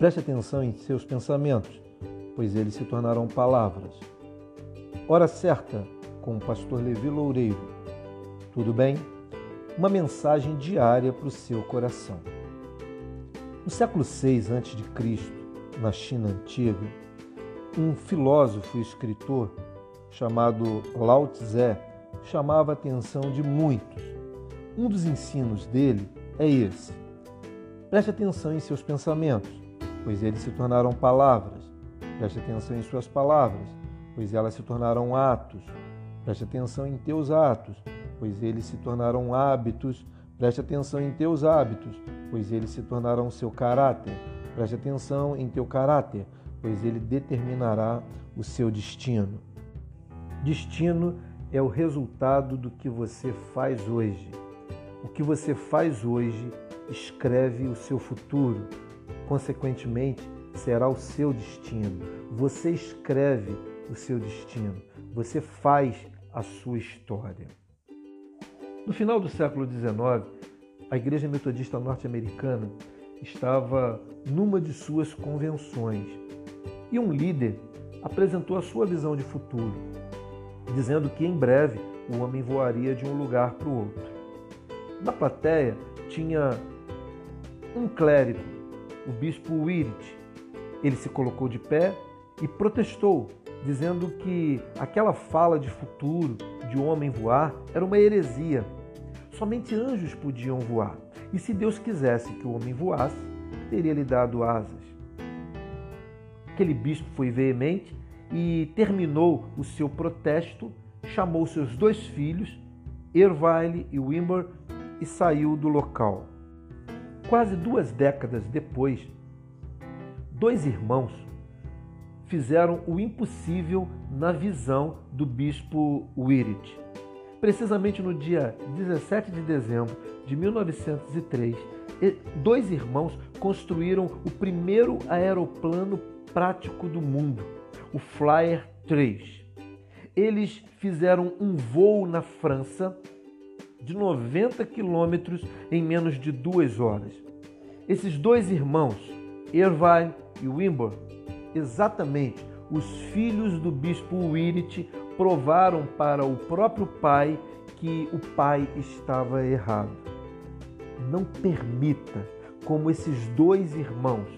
Preste atenção em seus pensamentos, pois eles se tornarão palavras. Hora certa com o pastor Levi Loureiro. Tudo bem? Uma mensagem diária para o seu coração. No século VI a.C., na China antiga, um filósofo e escritor chamado Lao Tse chamava a atenção de muitos. Um dos ensinos dele é esse: preste atenção em seus pensamentos, pois eles se tornaram palavras. Preste atenção em suas palavras, pois elas se tornaram atos. Preste atenção em teus atos, pois eles se tornaram hábitos. Preste atenção em teus hábitos, pois eles se tornarão seu caráter. Preste atenção em teu caráter, pois ele determinará o seu destino. Destino é o resultado do que você faz hoje. O que você faz hoje escreve o seu futuro. Consequentemente, será o seu destino. Você escreve o seu destino. Você faz a sua história. No final do século XIX, a Igreja Metodista Norte-Americana estava numa de suas convenções e um líder apresentou a sua visão de futuro, dizendo que em breve o homem voaria de um lugar para o outro. Na plateia tinha um clérigo, o bispo Wirit. Ele se colocou de pé e protestou, dizendo que aquela fala de futuro, de homem voar, era uma heresia. Somente anjos podiam voar. E se Deus quisesse que o homem voasse, teria lhe dado asas. Aquele bispo foi veemente e terminou o seu protesto, chamou seus dois filhos, Ervile e Wimber, e saiu do local. Quase duas décadas depois, dois irmãos fizeram o impossível na visão do bispo Wirit. Precisamente no dia 17 de dezembro de 1903, dois irmãos construíram o primeiro aeroplano prático do mundo, o Flyer 3. Eles fizeram um voo na França de 90 quilômetros em menos de duas horas. Esses dois irmãos, Ervine e Wimber, exatamente os filhos do bispo Wirit, provaram para o próprio pai que o pai estava errado. Não permita, como esses dois irmãos,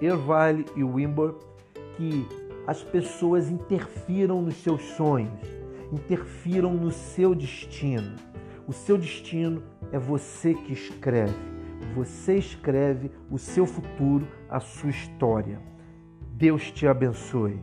Ervile e Wimber, que as pessoas interfiram nos seus sonhos, interfiram no seu destino. O seu destino é você que escreve. Você escreve o seu futuro, a sua história. Deus te abençoe.